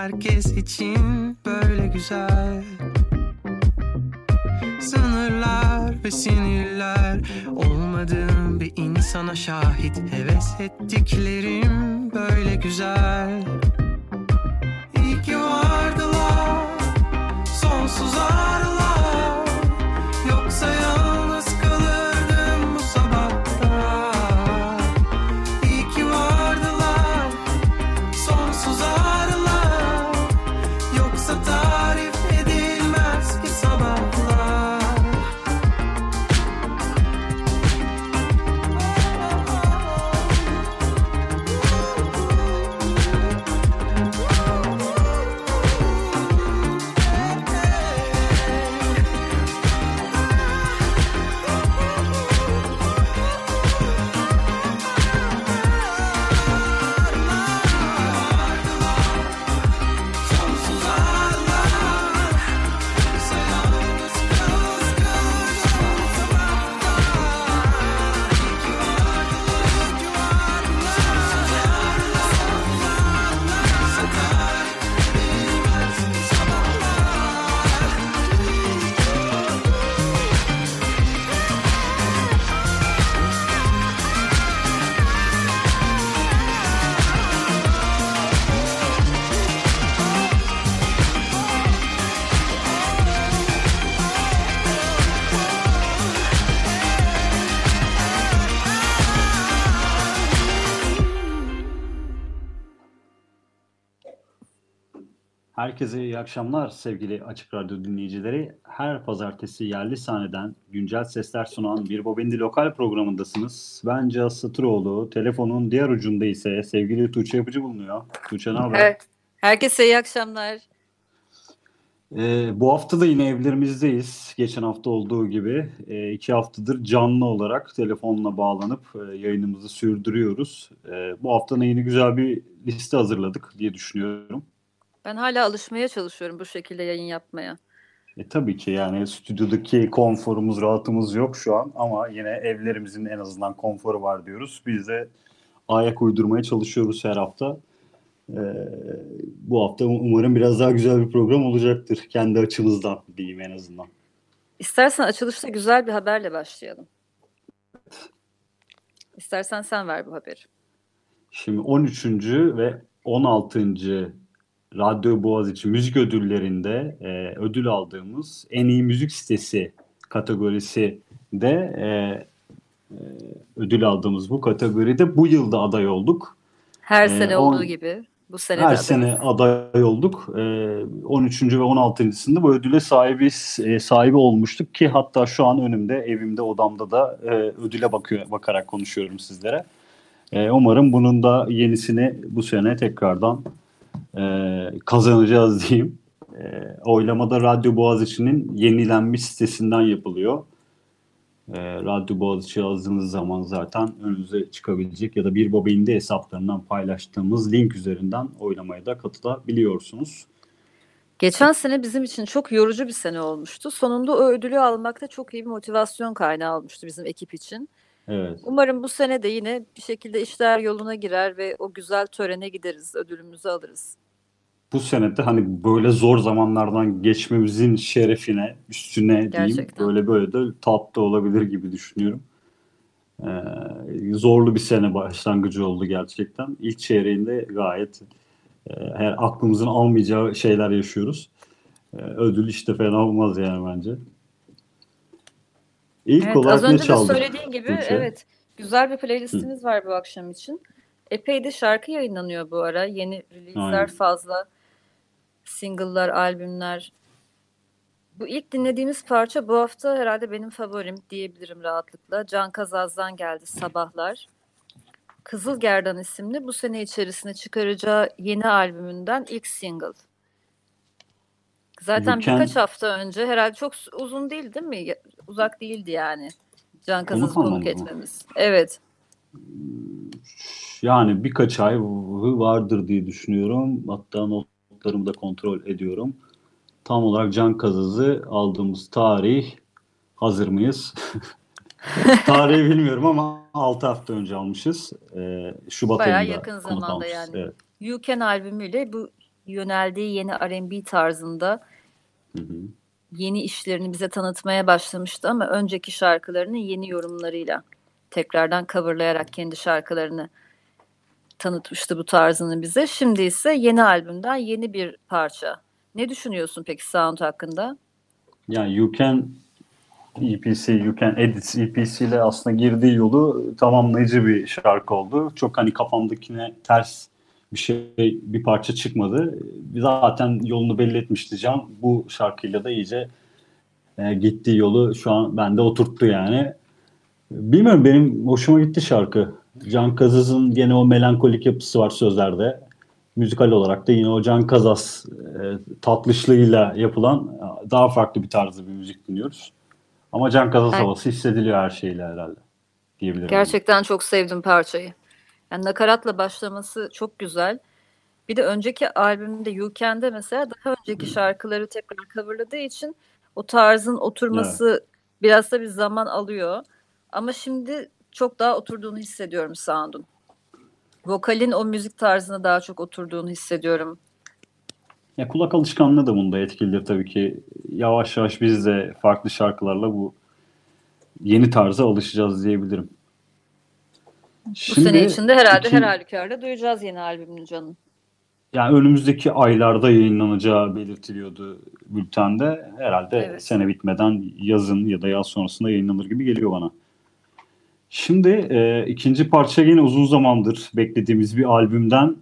herkes için böyle güzel. Sınırlar ve sinirler. Olmadığım bir insana şahit. Heves ettiklerim böyle güzel Herkese iyi akşamlar sevgili Açık Radyo dinleyicileri. Her pazartesi yerli sahneden güncel sesler sunan Bir Bobendi Lokal programındasınız. Ben Cihaz Satıroğlu. Telefonun diğer ucunda ise sevgili Tuğçe Yapıcı bulunuyor. Tuğçe ne haber? Evet. Herkese iyi akşamlar. Ee, bu hafta da yine evlerimizdeyiz. Geçen hafta olduğu gibi e, iki haftadır canlı olarak telefonla bağlanıp e, yayınımızı sürdürüyoruz. E, bu hafta da yine güzel bir liste hazırladık diye düşünüyorum. Ben hala alışmaya çalışıyorum bu şekilde yayın yapmaya. E, tabii ki yani stüdyodaki konforumuz, rahatımız yok şu an ama yine evlerimizin en azından konforu var diyoruz. Biz de ayak uydurmaya çalışıyoruz her hafta. E, bu hafta umarım biraz daha güzel bir program olacaktır kendi açımızdan diyeyim en azından. İstersen açılışta güzel bir haberle başlayalım. İstersen sen ver bu haberi. Şimdi 13. ve 16. Radyo Boğaziçi Müzik Ödülleri'nde e, ödül aldığımız en iyi müzik sitesi kategorisi de e, e, ödül aldığımız bu kategoride bu yılda aday olduk. Her Ee, sene on- olduğu gibi bu sene de Her sene aday olduk. E, 13. ve 16.sında bu ödüle sahibi e, sahibi olmuştuk ki hatta şu an önümde evimde odamda da e, ödüle bakıyor bakarak konuşuyorum sizlere. E, umarım bunun da yenisini bu sene tekrardan e, kazanacağız diyeyim. E, oylamada Radyo Boğaziçi'nin yenilenmiş sitesinden yapılıyor. E, Radyo Boğaziçi yazdığınız zaman zaten önünüze çıkabilecek ya da bir bobinde hesaplarından paylaştığımız link üzerinden oylamaya da katılabiliyorsunuz. Geçen sene bizim için çok yorucu bir sene olmuştu. Sonunda o ödülü almakta çok iyi bir motivasyon kaynağı olmuştu bizim ekip için. Evet. Umarım bu sene de yine bir şekilde işler yoluna girer ve o güzel törene gideriz, ödülümüzü alırız. Bu senede hani böyle zor zamanlardan geçmemizin şerefine, üstüne diyeyim. Gerçekten. Böyle böyle de tatlı olabilir gibi düşünüyorum. Ee, zorlu bir sene başlangıcı oldu gerçekten. İlk çeyreğinde gayet e, her aklımızın almayacağı şeyler yaşıyoruz. Ee, ödül işte fena olmaz yani bence. İlk Evet, olarak az ne önce de çaldık? söylediğin gibi Tuğçe? evet güzel bir playlistimiz var bu akşam için. Epey de şarkı yayınlanıyor bu ara. Yeni release'ler Aynen. fazla. Single'lar, albümler. Bu ilk dinlediğimiz parça bu hafta herhalde benim favorim diyebilirim rahatlıkla. Can Kazaz'dan geldi Sabahlar. Kızıl Gerdan isimli bu sene içerisinde çıkaracağı yeni albümünden ilk single. Zaten Gülken- birkaç hafta önce herhalde çok uzun değil değil mi? Uzak değildi yani. Can Kazaz'ı Konuk mı? etmemiz. Evet. Yani birkaç ay vardır diye düşünüyorum. Hatta notlarımı da kontrol ediyorum. Tam olarak Can Kazaz'ı aldığımız tarih hazır mıyız? Tarihi bilmiyorum ama 6 hafta önce almışız. Ee, Şubat Bayağı ayında yakın zamanda almışız. yani. Evet. You Can albümüyle bu yöneldiği yeni R&B tarzında Hı hı. yeni işlerini bize tanıtmaya başlamıştı ama önceki şarkılarını yeni yorumlarıyla tekrardan coverlayarak kendi şarkılarını tanıtmıştı bu tarzını bize. Şimdi ise yeni albümden yeni bir parça. Ne düşünüyorsun peki sound hakkında? Yani You Can EPC, You Can Edit EPC ile aslında girdiği yolu tamamlayıcı bir şarkı oldu. Çok hani kafamdakine ters bir şey, bir parça çıkmadı. Zaten yolunu belli etmişti Can. Bu şarkıyla da iyice e, gittiği yolu şu an bende oturttu yani. Bilmiyorum benim hoşuma gitti şarkı. Can Kazaz'ın gene o melankolik yapısı var sözlerde. Müzikal olarak da yine o Can Kazaz e, tatlışlığıyla yapılan e, daha farklı bir tarzda bir müzik dinliyoruz. Ama Can Kazaz Evet. havası hissediliyor her şeyle herhalde diyebilirim. Gerçekten çok sevdim parçayı. Yani nakaratla başlaması çok güzel. Bir de önceki albümde You Can'de mesela daha önceki şarkıları tekrar coverladığı için o tarzın oturması biraz da bir zaman alıyor. Ama şimdi çok daha oturduğunu hissediyorum sound'un. Vokalin o müzik tarzına daha çok oturduğunu hissediyorum. Ya kulak alışkanlığı da bunda etkilidir tabii ki. Yavaş yavaş biz de farklı şarkılarla bu yeni tarza alışacağız diyebilirim. Bu sene içinde herhalde iki- her halükarda duyacağız yeni albümünü canım. Yani önümüzdeki aylarda yayınlanacağı belirtiliyordu bültende. Herhalde Evet. sene bitmeden yazın ya da yaz sonrasında yayınlanır gibi geliyor bana. Şimdi e, ikinci parça yine uzun zamandır beklediğimiz bir albümden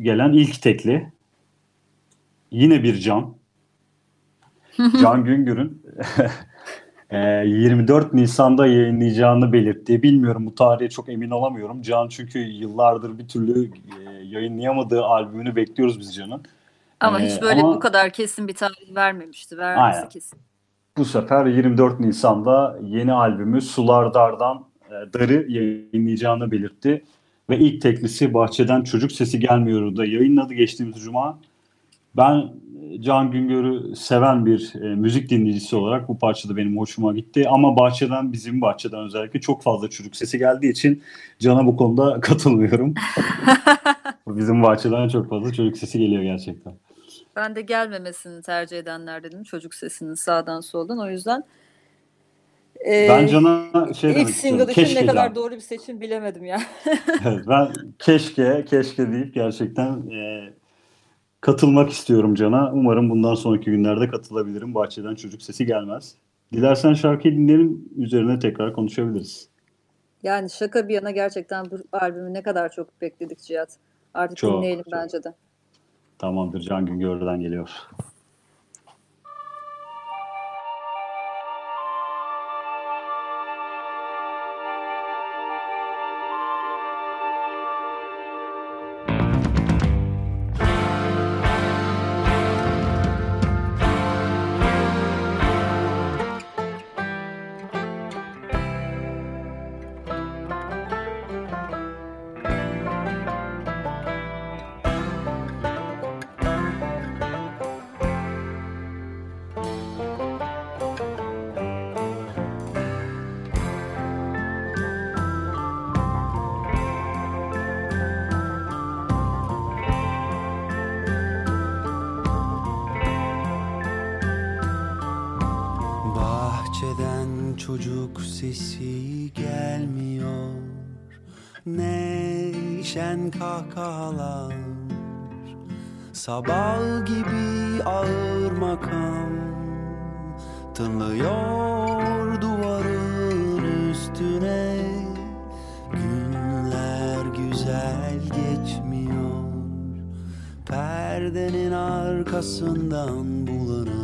gelen ilk tekli. Yine bir Can. Can Güngör'ün 24 Nisan'da yayınlayacağını belirtti. Bilmiyorum bu tarihe çok emin olamıyorum. Can çünkü yıllardır bir türlü e, yayınlayamadığı albümünü bekliyoruz biz Can'ın. Ama Ee, hiç böyle ama- bu kadar kesin bir tarih vermemişti. Vermesi Aynen. kesin. Bu sefer 24 Nisan'da yeni albümü Sular Dar'dan e, Dar'ı yayınlayacağını belirtti. Ve ilk teklisi Bahçeden Çocuk Sesi Gelmiyor'u da yayınladı geçtiğimiz Cuma. Ben Can Güngör'ü seven bir e, müzik dinleyicisi olarak bu parça da benim hoşuma gitti. Ama Bahçeden bizim Bahçeden özellikle çok fazla çocuk sesi geldiği için Can'a bu konuda katılmıyorum. bizim Bahçeden çok fazla çocuk sesi geliyor gerçekten. Ben de gelmemesini tercih edenlerdenim çocuk sesinin sağdan soldan. O yüzden e, Ben Can'a şey ilk demek istiyorum. için Keşke ne kadar Can. doğru bir seçim bilemedim ya. Evet, ben keşke keşke deyip gerçekten e, katılmak istiyorum Can'a. Umarım bundan sonraki günlerde katılabilirim. Bahçeden çocuk sesi gelmez Dilersen şarkıyı dinleyelim, üzerine tekrar konuşabiliriz. Yani şaka bir yana gerçekten bu albümü ne kadar çok bekledik Cihat. Artık çok, dinleyelim çok. bence de. Tamamdır, Can Güngör'den geliyor. Kahkahalar? Sabah gibi ağır makam. Tınlıyor duvarın üstüne. Günler güzel geçmiyor. Perdenin arkasından bulanık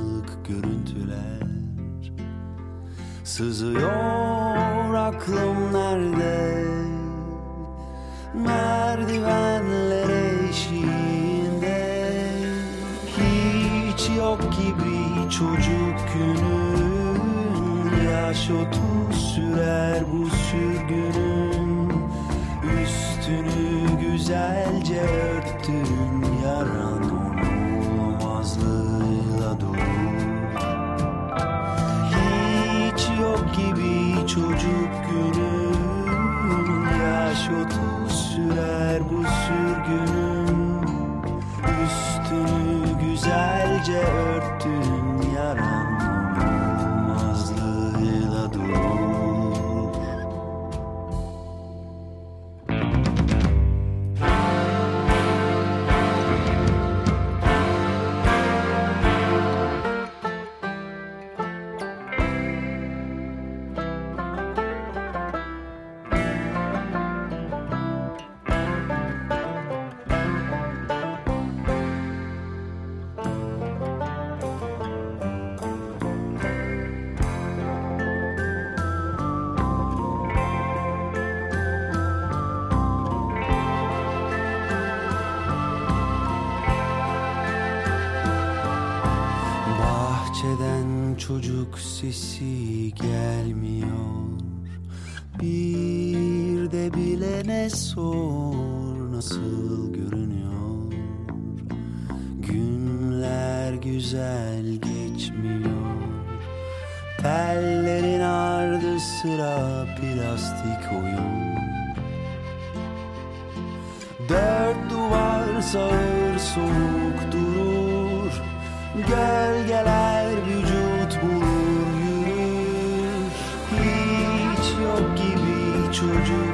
Sızıyor aklım nerede? Merdivenler eşiğinde. Hiç yok gibi çocuk günün. Yaş otuz sürer bu sürgünün. Üstünü güzelce gibi çocuk çocuk sesi gelmiyor. Bir de bilene sor nasıl görünüyor? Günler güzel geçmiyor. Tellerin ardı sıra plastik oyun. Dört duvar sağır soğuk durur. Gölgeler gibi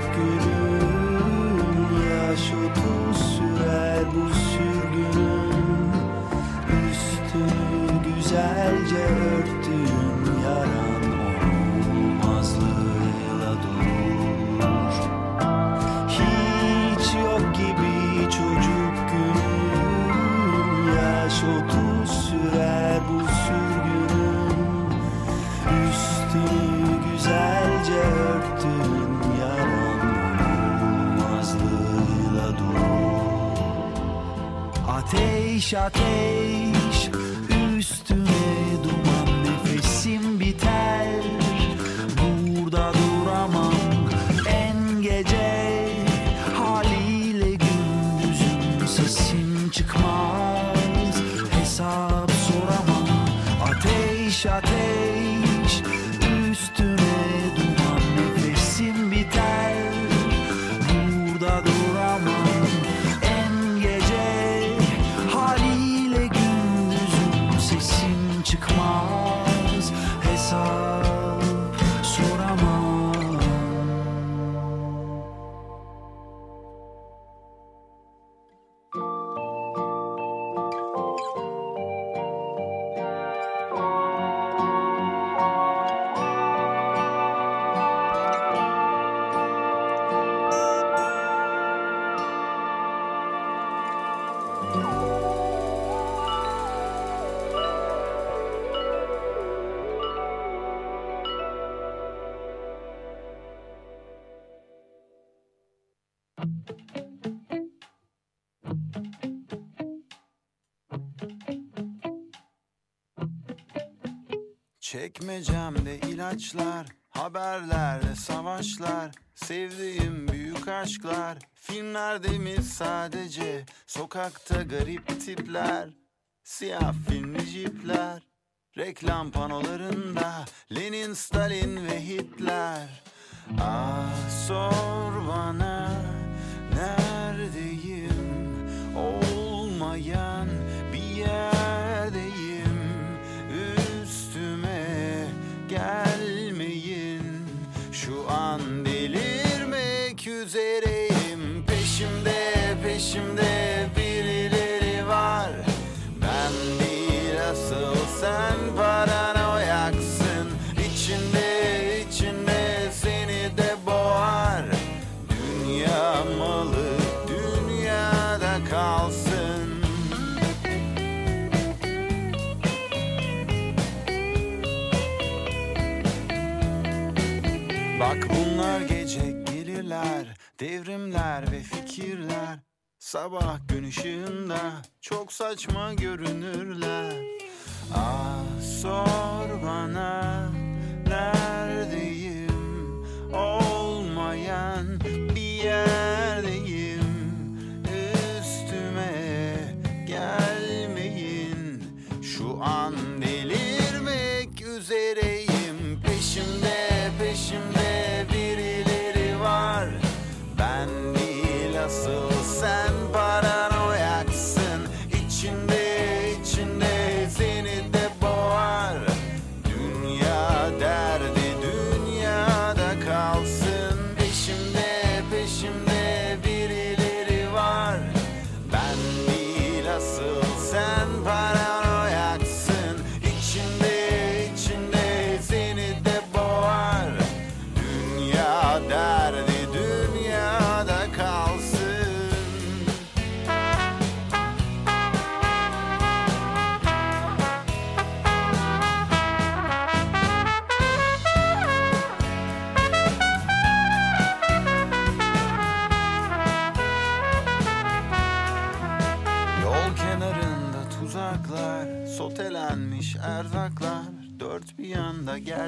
Sade. Çekmecemde ilaçlar, haberler ve savaşlar. Sevdiğim büyük aşklar, filmlerde mi sadece? Sokakta garip tipler, siyah filmli jipler. Reklam panolarında Lenin, Stalin ve Hitler. Ah sor bana neredeyim? Olmayan Peşimde peşimde birileri var. Ben değil asıl sen paranoyaksın İçinde içinde seni de boğar. Dünya malı dünyada kalsın. Bak bunlar gece gelirler Devrimler ve fikirler Sabah gün ışığında Çok saçma görünürler. Ah sor bana Neredeyim? Olmayan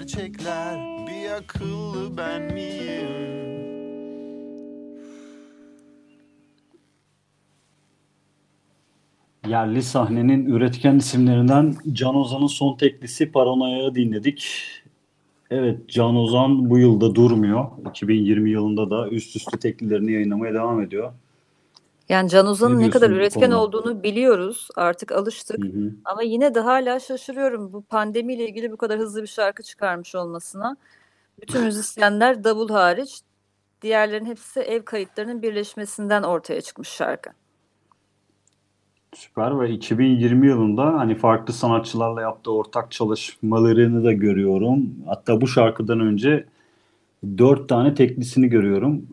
gerçekler, bir akıllı ben miyim? Yerli sahnenin üretken isimlerinden Can Ozan'ın son teklisi Paranoya'yı dinledik. Evet Can Ozan bu yılda durmuyor. 2020 yılında da üst üste teklilerini yayınlamaya devam ediyor. Yani Can Ozan'ın Ne ne kadar üretken konuda? olduğunu biliyoruz. Artık alıştık. Hı hı. Ama yine de hala şaşırıyorum bu pandemiyle ilgili bu kadar hızlı bir şarkı çıkarmış olmasına. Bütün müzisyenler davul hariç diğerlerinin hepsi ev kayıtlarının birleşmesinden ortaya çıkmış şarkı. Süper ve 2020 yılında hani farklı sanatçılarla yaptığı ortak çalışmalarını da görüyorum. Hatta bu şarkıdan önce dört tane teklisini görüyorum.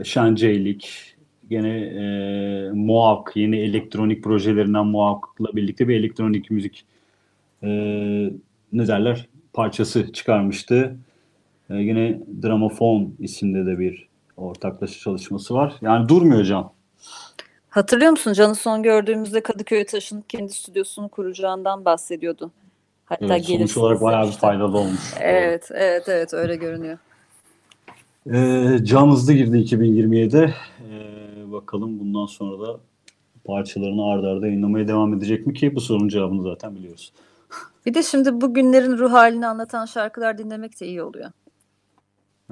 Ee, Şenceylik, gene e, Moak, yeni elektronik projelerinden Moak'la birlikte bir elektronik müzik e, ne derler parçası çıkarmıştı. E, yine Dramofon isimde de bir ortaklaşa çalışması var. Yani durmuyor Can. Hatırlıyor musun? Can'ı son gördüğümüzde Kadıköy'e taşınıp kendi stüdyosunu kuracağından bahsediyordu. Hatta Evet, sonuç olarak bayağı bir faydalı olmuş. Evet, evet, evet öyle görünüyor. Ee, Can hızlı girdi 2027'de. Bakalım bundan sonra da parçalarını arda arda yayınlamaya devam edecek mi ki bu sorunun cevabını zaten biliyoruz. Bir de şimdi bu günlerin ruh halini anlatan şarkılar dinlemek de iyi oluyor.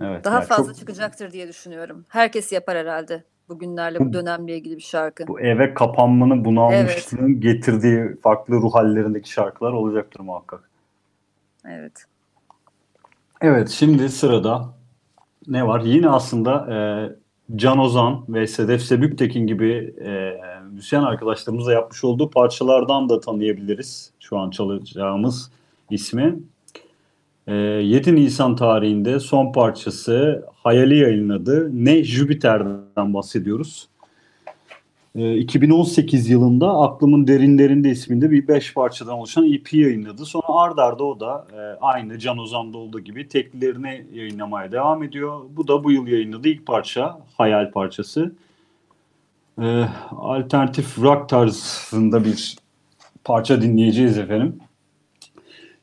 Evet. Daha yani fazla çok çıkacaktır diye düşünüyorum. Herkes yapar herhalde bugünlerle bu dönemle ilgili bir şarkı. bu eve kapanmanın bunalmışlığın getirdiği farklı ruh hallerindeki şarkılar olacaktır muhakkak. Evet. Evet şimdi sırada ne var? Yine aslında e, Can Ozan ve Sedef Sebüktekin gibi e, müzisyen arkadaşlarımızla yapmış olduğu parçalardan da tanıyabiliriz şu an çalacağımız ismi. E, 7 Nisan tarihinde son parçası Hayali yayınladı. Ne Jüpiter'den bahsediyoruz. 2018 yılında Aklımın Derinlerinde isminde bir beş parçadan oluşan EP yayınladı. Sonra ard arda o da e, aynı Can Ozan'da olduğu gibi teklilerini yayınlamaya devam ediyor. Bu da bu yıl yayınladığı ilk parça, Hayal parçası. E, alternatif rock tarzında bir parça dinleyeceğiz efendim.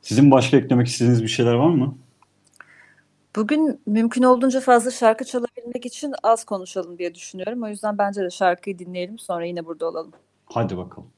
Sizin başka eklemek istediğiniz bir şeyler var mı? Bugün mümkün olduğunca fazla şarkı çalabilmek için az konuşalım diye düşünüyorum. O yüzden bence de şarkıyı dinleyelim sonra yine burada olalım. Hadi bakalım.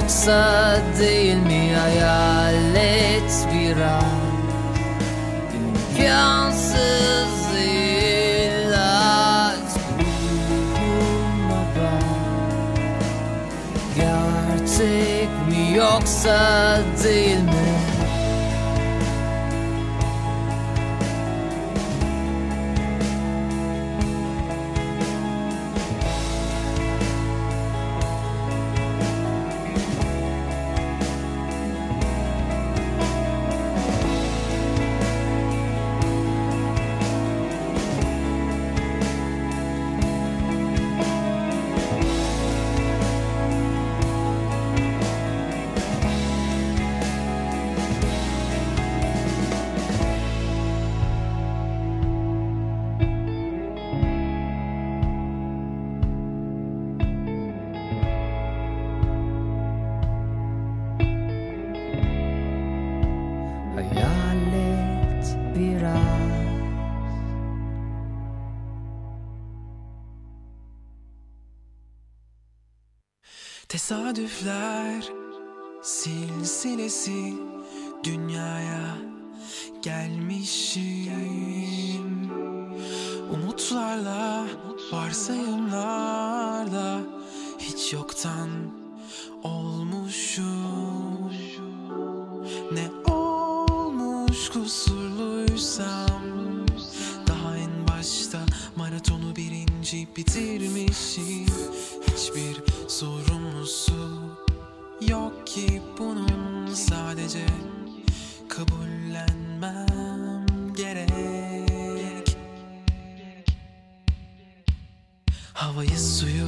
yoksa değil mi hayal et bir an? İmkansız ilaç bulma Gerçek mi yoksa değil mi? Tesadüfler silsilesi dünyaya gelmişim. Umutlarla, varsayımlarla hiç yoktan olmuşum. Ne olmuş kusurluysam Daha en başta maratonu birinci bitirmişim ki bunun sadece kabullenmem gerek. Havayı suyu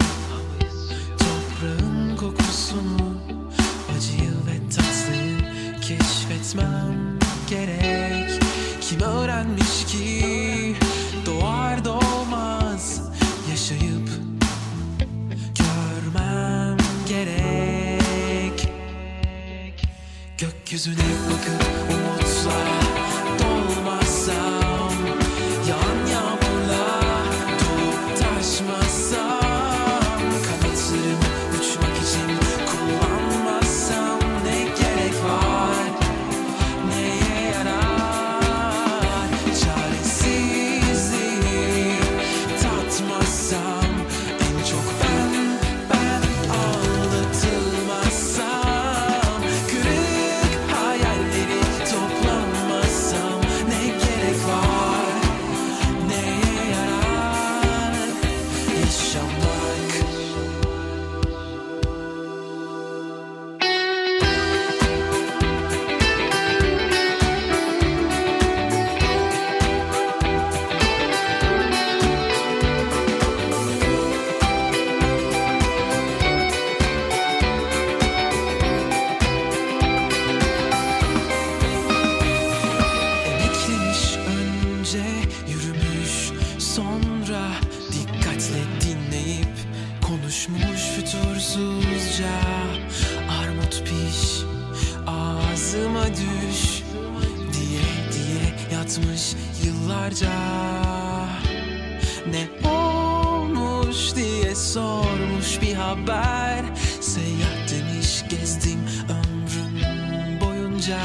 Ne olmuş diye sormuş bir haber. Seyahat demiş gezdim ömrüm boyunca.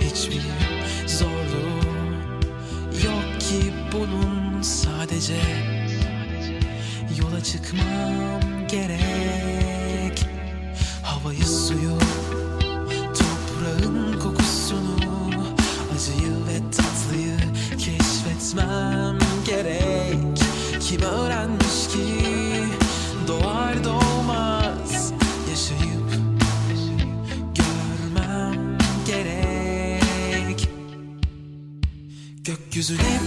Hiçbir zorluğu yok ki bunun. Sadece Yola çıkmam gerek. Havayı suyu Kim öğrenmiş ki Doğar doğmaz Yaşayıp görmem gerek. Gökyüzüne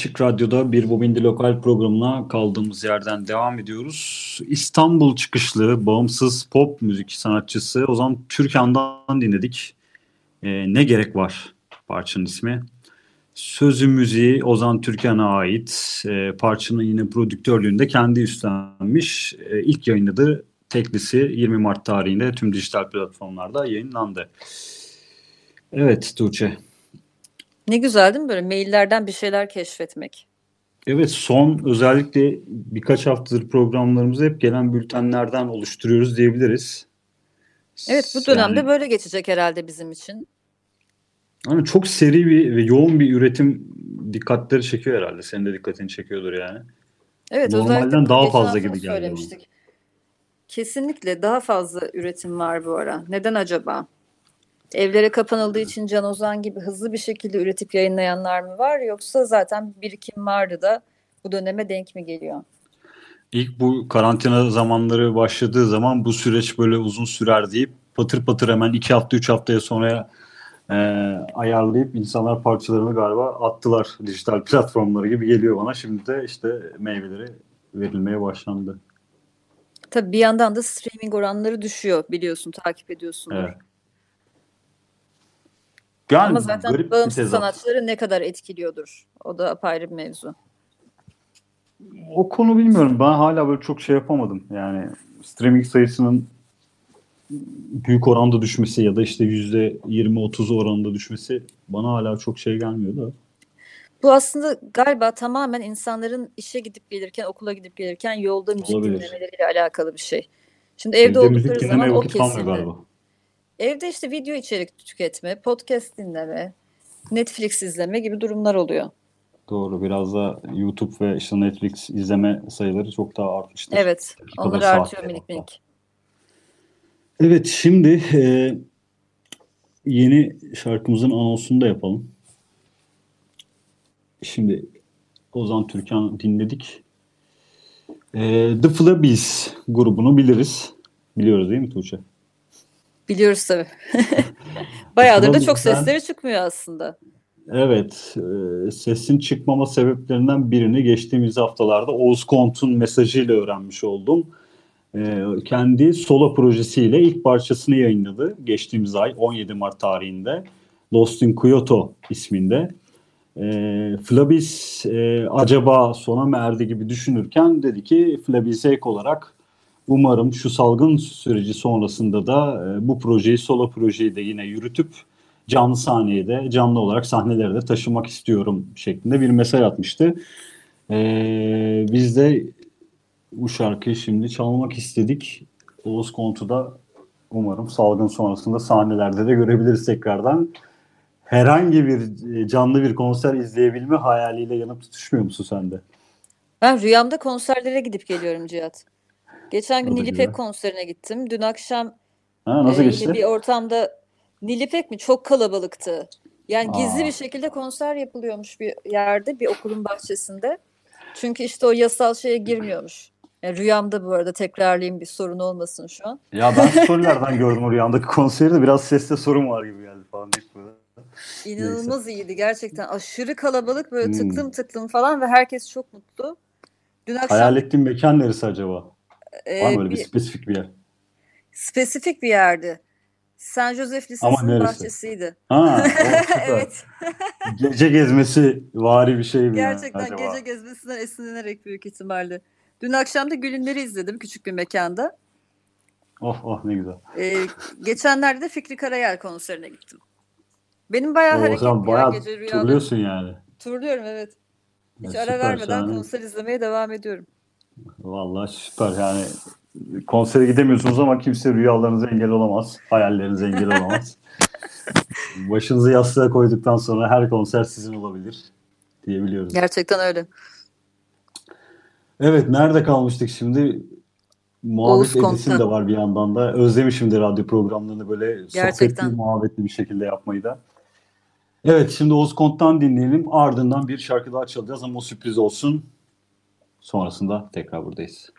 Açık Radyo'da bir Bobindi Lokal programına kaldığımız yerden devam ediyoruz. İstanbul çıkışlı bağımsız pop müzik sanatçısı Ozan Türkan'dan dinledik. Ee, ne gerek var parçanın ismi. Sözü müziği Ozan Türkan'a ait. Ee, parçanın yine prodüktörlüğünde kendi üstlenmiş. Ee, ilk yayınladığı teklisi 20 Mart tarihinde tüm dijital platformlarda yayınlandı. Evet Tuğçe. Ne güzel değil mi böyle maillerden bir şeyler keşfetmek? Evet son özellikle birkaç haftadır programlarımızı hep gelen bültenlerden oluşturuyoruz diyebiliriz. Evet bu dönemde Yani, böyle geçecek herhalde bizim için. hani çok seri bir ve yoğun bir üretim dikkatleri çekiyor herhalde. Senin de dikkatini çekiyordur yani. Evet Normalden daha fazla gibi geldi. Kesinlikle daha fazla üretim var bu ara. Neden acaba? Evlere kapanıldığı için Can Ozan gibi hızlı bir şekilde üretip yayınlayanlar mı var yoksa zaten birikim vardı da bu döneme denk mi geliyor? İlk bu karantina zamanları başladığı zaman bu süreç böyle uzun sürer deyip patır patır hemen iki hafta üç haftaya sonra e, ayarlayıp insanlar parçalarını galiba attılar dijital platformları gibi geliyor bana. Şimdi de işte meyveleri verilmeye başlandı. Tabii bir yandan da streaming oranları düşüyor biliyorsun takip ediyorsun. Evet. Yani Ama zaten garip bağımsız sanatçıları ne kadar etkiliyordur. O da apayrı bir mevzu. O konu bilmiyorum. Ben hala böyle çok şey yapamadım. Yani streaming sayısının büyük oranda düşmesi ya da işte yüzde 20-30 oranında düşmesi bana hala çok şey gelmiyor da. Bu aslında galiba tamamen insanların işe gidip gelirken, okula gidip gelirken yolda müzik Olabilir. dinlemeleriyle alakalı bir şey. Şimdi evde, Evde müzik oldukları zaman o kesildi. galiba. Evde işte video içerik tüketme, podcast dinleme, Netflix izleme gibi durumlar oluyor. Doğru. Biraz da YouTube ve işte Netflix izleme sayıları çok daha artmıştır. Evet, Dakika ve onlar saatte artıyor minik hatta. minik. Evet şimdi e, yeni şarkımızın anonsunu da yapalım. Şimdi Ozan Türkan dinledik. E, The Flabbies grubunu biliriz. Biliyoruz değil mi Tuğçe? Biliyoruz tabii. Bayağıdır da çok sesleri çıkmıyor aslında. Evet, e, sesin çıkmama sebeplerinden birini geçtiğimiz haftalarda Oğuz Kont'un mesajıyla öğrenmiş oldum. E, kendi solo projesiyle ilk parçasını yayınladı geçtiğimiz ay 17 Mart tarihinde Lost in Kyoto isminde. E, Flabis e, acaba sona mı erdi gibi düşünürken dedi ki Flabis'e ek olarak umarım şu salgın süreci sonrasında da e, bu projeyi solo projeyi de yine yürütüp canlı sahneye canlı olarak sahnelere de taşımak istiyorum şeklinde bir mesaj atmıştı. Ee, biz de bu şarkıyı şimdi çalmak istedik. Oğuz Kontu da umarım salgın sonrasında sahnelerde de görebiliriz tekrardan. Herhangi bir e, canlı bir konser izleyebilme hayaliyle yanıp tutuşmuyor musun sen de? Ben rüyamda konserlere gidip geliyorum Cihat. Geçen gün güzel. konserine gittim. Dün akşam Ha, nasıl e, geçti? bir ortamda Nilüpek mi? Çok kalabalıktı. Yani gizli Aa. bir şekilde konser yapılıyormuş bir yerde, bir okulun bahçesinde. Çünkü işte o yasal şeye girmiyormuş. Yani rüyamda bu arada tekrarlayayım bir sorun olmasın şu an. Ya ben storylerden gördüm o rüyamdaki konseri de biraz seste sorun var gibi geldi falan. İnanılmaz iyiydi gerçekten. Aşırı kalabalık böyle Hmm. tıklım tıklım falan ve herkes çok mutlu. Dün akşam Hayal ettiğin mekan neresi acaba? Var mı öyle bir bir spesifik bir yer? spesifik bir yerdi. San Josef Lisesi'nin bahçesiydi. Ha, o. Evet. Gece gezmesi vari bir şey mi yani Gerçekten acaba? gece gezmesinden esinlenerek büyük ihtimalle. Dün akşam da Gülünler'i izledim küçük bir mekanda. Oh oh ne güzel. Ee, geçenlerde de Fikri Karayel konserine gittim. Benim bayağı Oo, hareketli sen ya bayağı gece rüyada. turluyorsun yani. Turluyorum evet. Hiç Ya ara vermeden şahane. konser izlemeye devam ediyorum. Vallahi süper yani. Konsere gidemiyorsunuz ama kimse rüyalarınıza engel olamaz. Hayallerinize engel olamaz. Başınızı yastığa koyduktan sonra her konser sizin olabilir diyebiliyoruz. Gerçekten öyle. Evet nerede kalmıştık şimdi? Muhabbet edesim de var bir yandan da. Özlemişim de radyo programlarını böyle Gerçekten. sohbetli, muhabbetli bir şekilde yapmayı da. Evet şimdi Oğuz Kont'tan dinleyelim. Ardından bir şarkı daha çalacağız ama o sürpriz olsun. Sonrasında tekrar buradayız.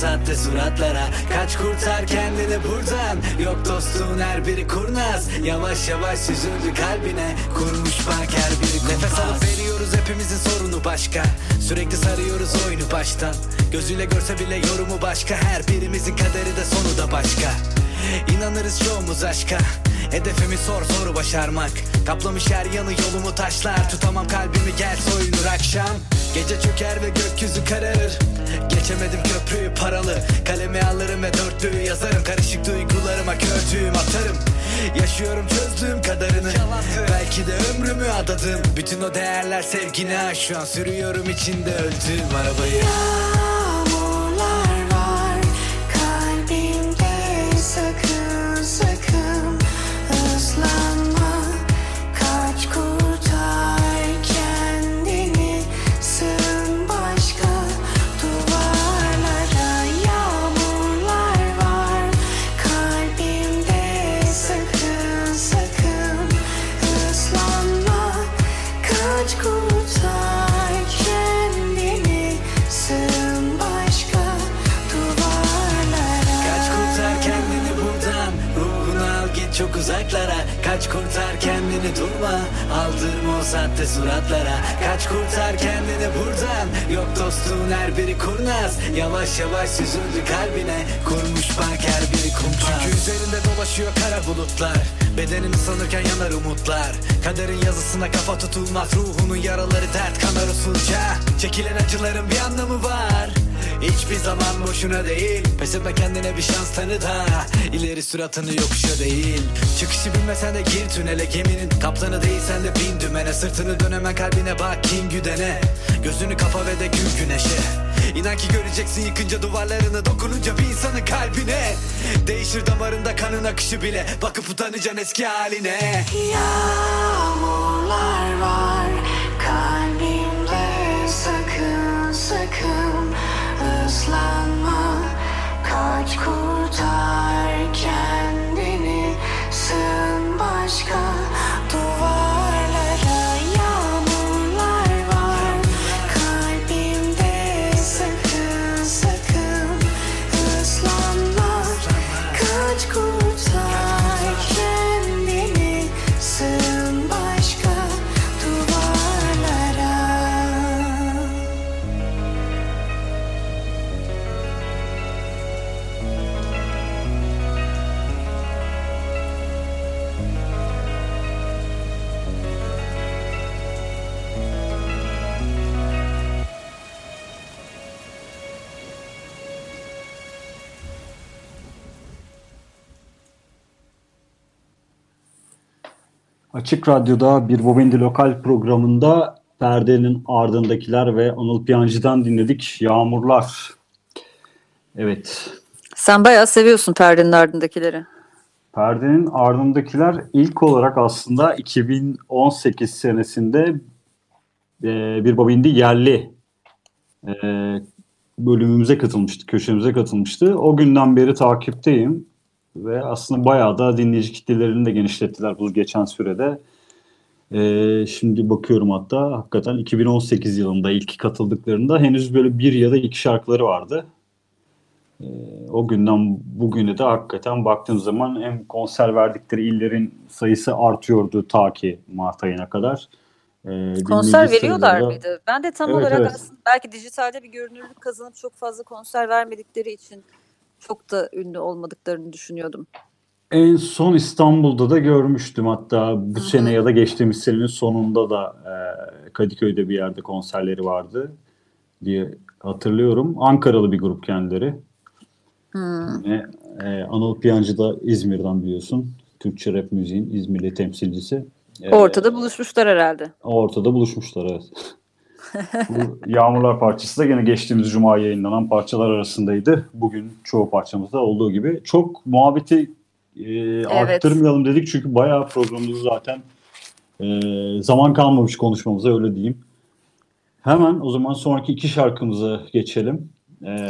Sahte suratlara. Kaç kurtar kendini buradan. Yok dostluğun her biri kurnaz. Yavaş yavaş süzüldü kalbine. Kurmuş bak her biri kumpas Nefes alıp veriyoruz hepimizin sorunu başka. Sürekli sarıyoruz oyunu baştan. Gözüyle görse bile yorumu başka. Her birimizin kaderi de sonu da başka. İnanırız çoğumuz aşka. Hedefimi sor soru başarmak. Kaplamış her yanı yolumu taşlar. Tutamam kalbimi gel soyunur akşam. Gece çöker ve gökyüzü kararır Geçemedim köprüyü paralı. Kalemi alırım ve dörtlüğü yazarım. Karışık duygularıma kördüğüm atarım. Yaşıyorum çözdüğüm kadarını. Belki de ömrümü adadım. Bütün o değerler sevgine Şu an sürüyorum içinde öldüğüm arabayı. Yağmurlar kendini durma. Aldırma o sahte suratlara Kaç kurtar kendini buradan. Yok dostluğun her biri kurnaz. Yavaş yavaş süzüldü kalbine. Kurmuş bak her biri kumpas. Çünkü üzerinde dolaşıyor kara bulutlar. Bedenini sanırken yanar umutlar. Kaderin yazısına kafa tutulmaz. Ruhunun yaraları dert kanar usulca. Çekilen acıların bir anlamı var Hiçbir zaman boşuna değil. Pes etme kendine bir şans tanı da. İleri suratını yokuşa değil. Çıkışı bilmesen de gir tünele Geminin kaptanı değilsen de bin dümene Sırtını dön hemen kalbine bak kim güdene. Gözünü kapa ve de gül güneşe. İnan ki göreceksin yıkınca duvarlarını Dokununca bir insanın kalbine. Değişir damarında kanın akışı bile Bakıp utanacaksın eski haline. Yağmurlar var ıslanma Kaç kurtar kendini sığın başka Açık Radyo'da bir Bobendi Lokal programında Perdenin Ardındakiler ve Anıl Piyancı'dan dinledik Yağmurlar. Evet, Sen bayağı seviyorsun perdenin ardındakileri. Perdenin Ardındakiler ilk olarak aslında 2018 senesinde e, bir Bobendi yerli e, bölümümüze katılmıştı, köşemize katılmıştı. O günden beri takipteyim ve aslında bayağı da dinleyici kitlelerini de genişlettiler bu geçen sürede. Ee, şimdi bakıyorum hatta hakikaten 2018 yılında ilk katıldıklarında henüz böyle bir ya da iki şarkıları vardı. Ee, o günden bugüne de hakikaten baktığım zaman hem konser verdikleri illerin sayısı artıyordu ta ki Mart ayına kadar. Ee, Konser veriyorlar sayıları da- mıydı? Ben de tam Evet, olarak evet. aslında belki dijitalde bir görünürlük kazanıp çok fazla konser vermedikleri için çok da ünlü olmadıklarını düşünüyordum. En son İstanbul'da da görmüştüm hatta bu sene ya da geçtiğimiz senenin sonunda da e, Kadıköy'de bir yerde konserleri vardı diye hatırlıyorum. Ankaralı bir grup kendileri. Hmm. E, Anıl Piyancı da İzmir'den biliyorsun. Türkçe rap müziğin İzmirli temsilcisi. E, Ortada buluşmuşlar herhalde. Ortada buluşmuşlar evet. Bu Yağmurlar parçası da yine geçtiğimiz cuma yayınlanan parçalar arasındaydı. Bugün çoğu parçamızda olduğu gibi. Çok muhabbeti e, arttırmayalım dedik çünkü bayağı programımızı zaten e, zaman kalmamış konuşmamıza öyle diyeyim. Hemen o zaman sonraki iki şarkımıza geçelim. E,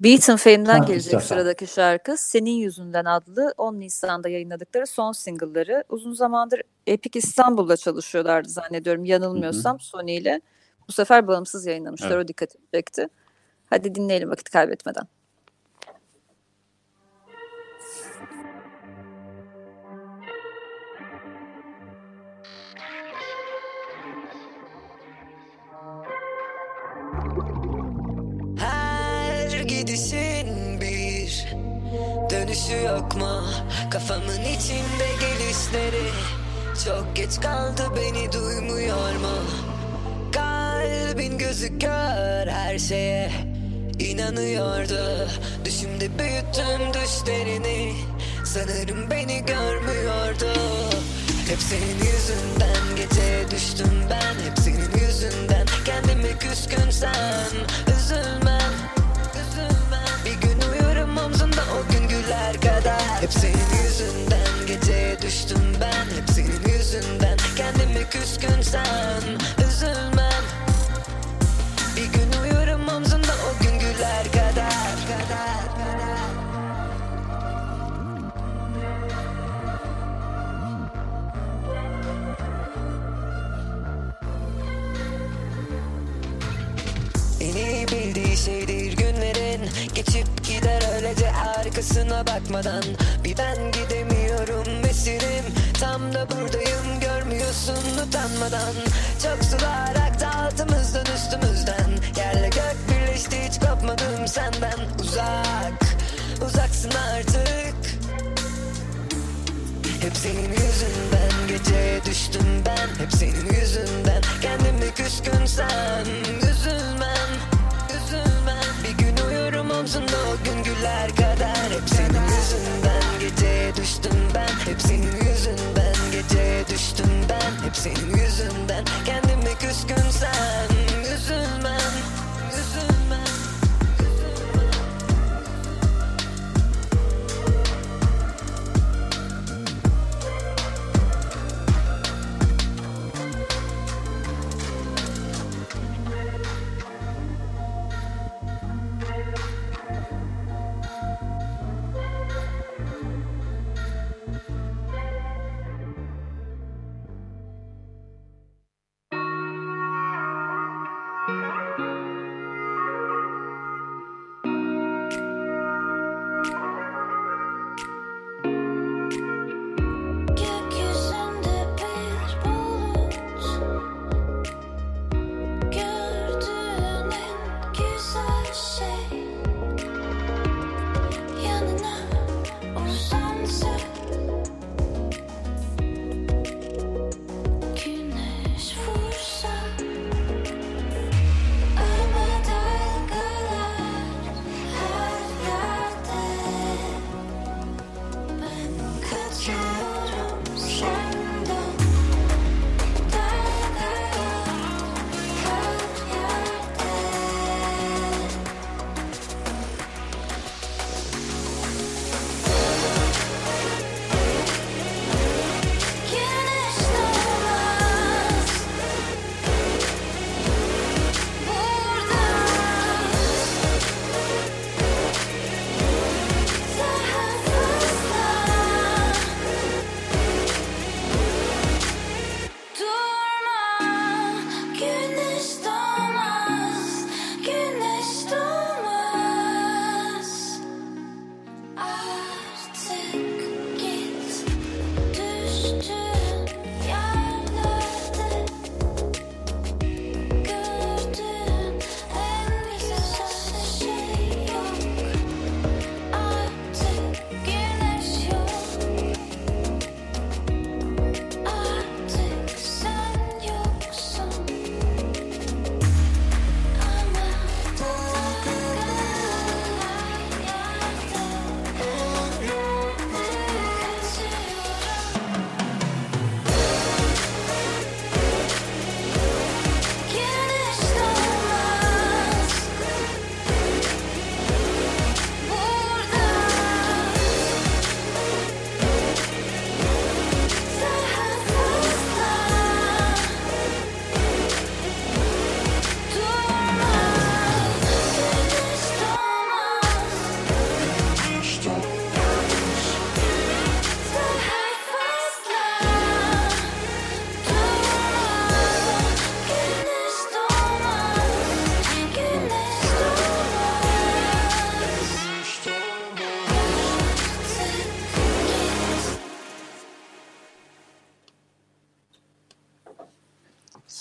Beaten Fame'den gelecek istersen. sıradaki şarkı Senin Yüzünden adlı 10 Nisan'da yayınladıkları son single'ları. Uzun zamandır Epic İstanbul'da çalışıyorlardı zannediyorum yanılmıyorsam Sony ile. Bu sefer bağımsız yayınlamışlar Evet. o dikkatimi çekti. Hadi dinleyelim vakit kaybetmeden. Her gidişin bir dönüşü yok mu? Kafamın içinde gelişleri Çok geç kaldı beni duymuyor mu? Kalbin gözü kör her şeye. İnanıyordu. Düşümde büyüttüm düşlerini. Sanırım beni görmüyordu. Hep senin yüzünden gece düştüm ben. Hep senin yüzünden kendime küskün sen. Üzülmem, üzülmem Bir gün uyurum omzunda o gün güler kadar. Hep senin yüzünden gece düştüm ben. Hep senin yüzünden kendime küskün sen. Üzülmem öylece arkasına bakmadan. Bir ben gidemiyorum esirim Tam da buradayım görmüyorsun utanmadan. Çok sular aktı altımızdan üstümüzden. Yerle gök birleşti hiç kopmadım senden. Uzak, uzaksın artık. Hep senin yüzünden gece düştüm ben. Hep senin yüzünden kendime küskün sen. Üzülmem, üzülmem. Bir gün uyurum omzunda o gün güler kadar Hep senin yüzünden gece düştüm ben. Hep senin yüzünden gece düştüm ben. Hep senin yüzünden kendime küskün sen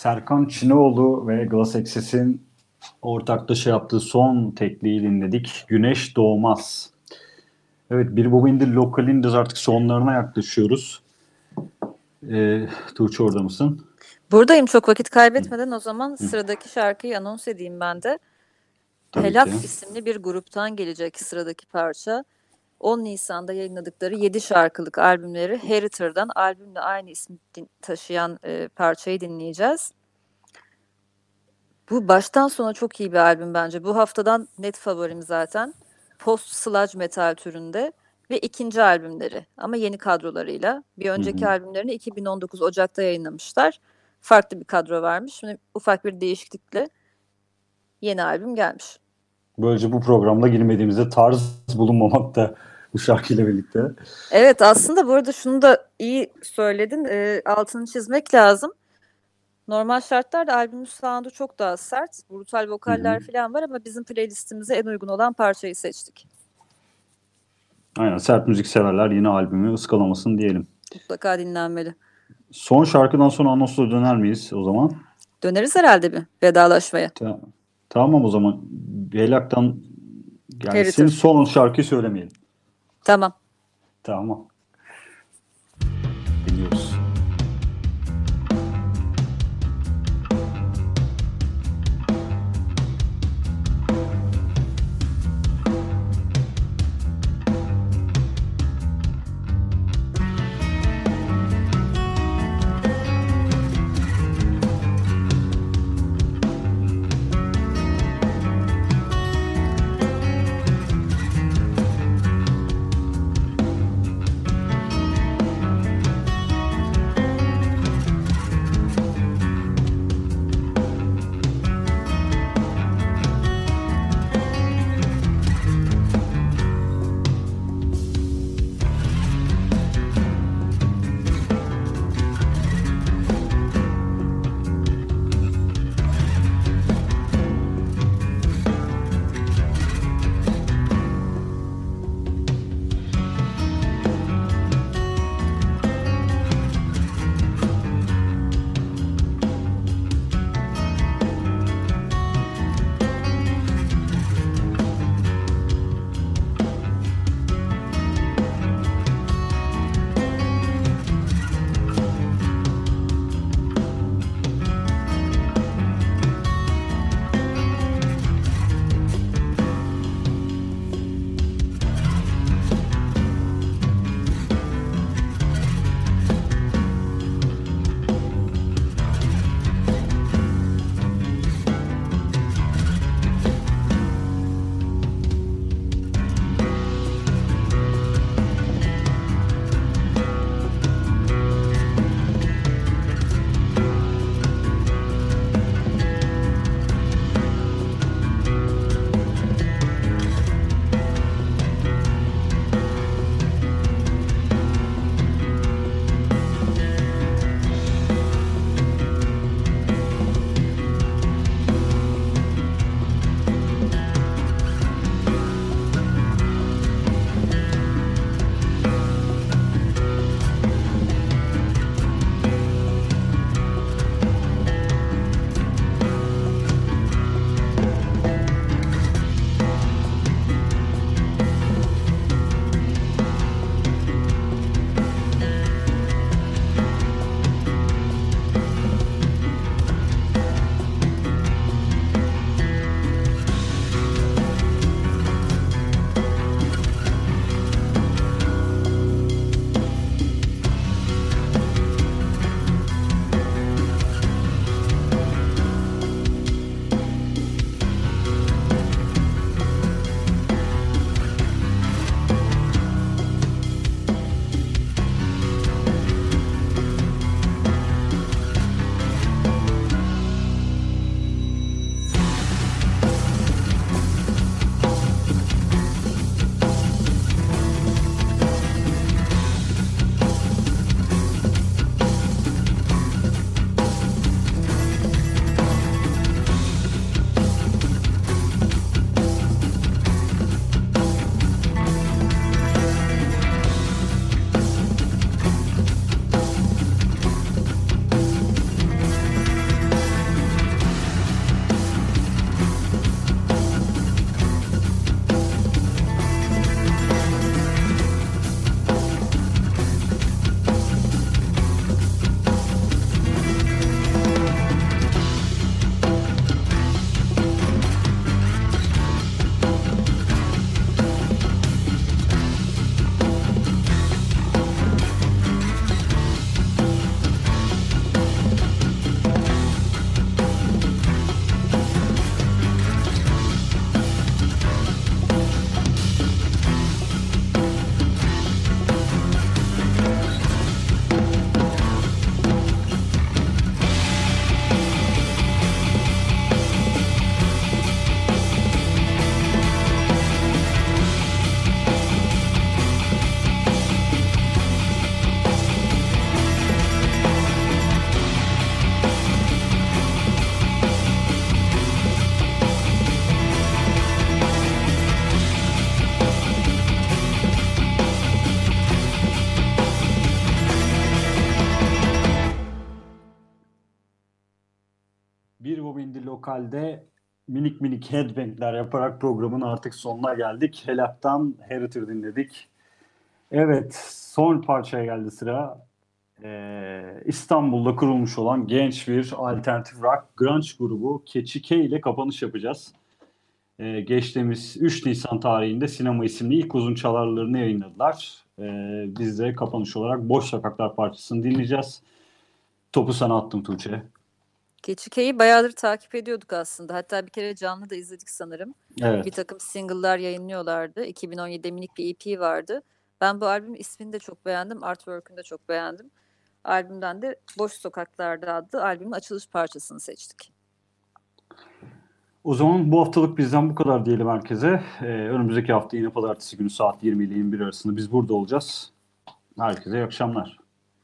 Serkan Çinoğlu ve Glass Access'in ortaklaşa yaptığı son tekliği dinledik. Güneş Doğmaz. Evet bir Bobindir lokalinde artık sonlarına yaklaşıyoruz. Ee, Tuğçe orada mısın? Buradayım çok vakit kaybetmeden o zaman sıradaki şarkıyı anons edeyim ben de. Tabii ki. isimli bir gruptan gelecek sıradaki parça. 10 Nisan'da yayınladıkları 7 şarkılık albümleri Heritor'dan albümle aynı ismi taşıyan e, parçayı dinleyeceğiz. Bu baştan sona çok iyi bir albüm bence. Bu haftadan net favorim zaten. Post sludge metal türünde ve ikinci albümleri ama yeni kadrolarıyla. Bir önceki hı. albümlerini 2019 Ocak'ta yayınlamışlar. Farklı bir kadro varmış. Şimdi ufak bir değişiklikle yeni albüm gelmiş. Böylece bu programda girmediğimizde tarz bulunmamakta bu şarkıyla birlikte. Evet aslında bu arada şunu da iyi söyledin. e, altını çizmek lazım. Normal şartlarda albümün sound'u çok daha sert. Brutal vokaller falan var ama bizim playlistimize en uygun olan parçayı seçtik. Aynen sert müzik severler yine albümü ıskalamasın diyelim. Mutlaka dinlenmeli. Son şarkıdan sonra anonsla döner miyiz o zaman? Döneriz herhalde bir vedalaşmaya. Ta- tamam o zaman. Helak'tan gelsin Heritage. son şarkıyı söylemeyelim. Tamam. Tamam. Biliyoruz. Lokalde minik minik headbangler yaparak programın artık sonuna geldik. Helak'tan Heritage dinledik. Evet, son parçaya geldi sıra. Ee, İstanbul'da kurulmuş olan genç bir alternatif rock grunge grubu Keçi K ile kapanış yapacağız. Ee, geçtiğimiz 3 Nisan tarihinde Sinema isimli ilk uzun çalarlarını yayınladılar. Ee, biz de kapanış olarak Boş Sokaklar parçasını dinleyeceğiz. Topu sana attım Tuğçe. Keçike'yi bayağıdır takip ediyorduk aslında. Hatta bir kere canlı da izledik sanırım. Evet. Bir takım single'lar yayınlıyorlardı. 2017'de minik bir EP vardı. Ben bu albüm ismini de çok beğendim. Artwork'ünü de çok beğendim. Albümden de Boş Sokaklarda adlı albümün açılış parçasını seçtik. O zaman bu haftalık bizden bu kadar diyelim herkese. Ee, önümüzdeki hafta yine pazartesi günü saat 20 ile 21 arasında biz burada olacağız. Herkese iyi akşamlar.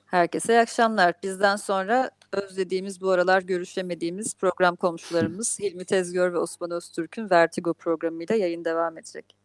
Herkese iyi akşamlar. Bizden sonra özlediğimiz bu aralar görüşemediğimiz program komşularımız Hilmi Tezgör ve Osman Öztürk'ün Vertigo programıyla yayın devam edecek.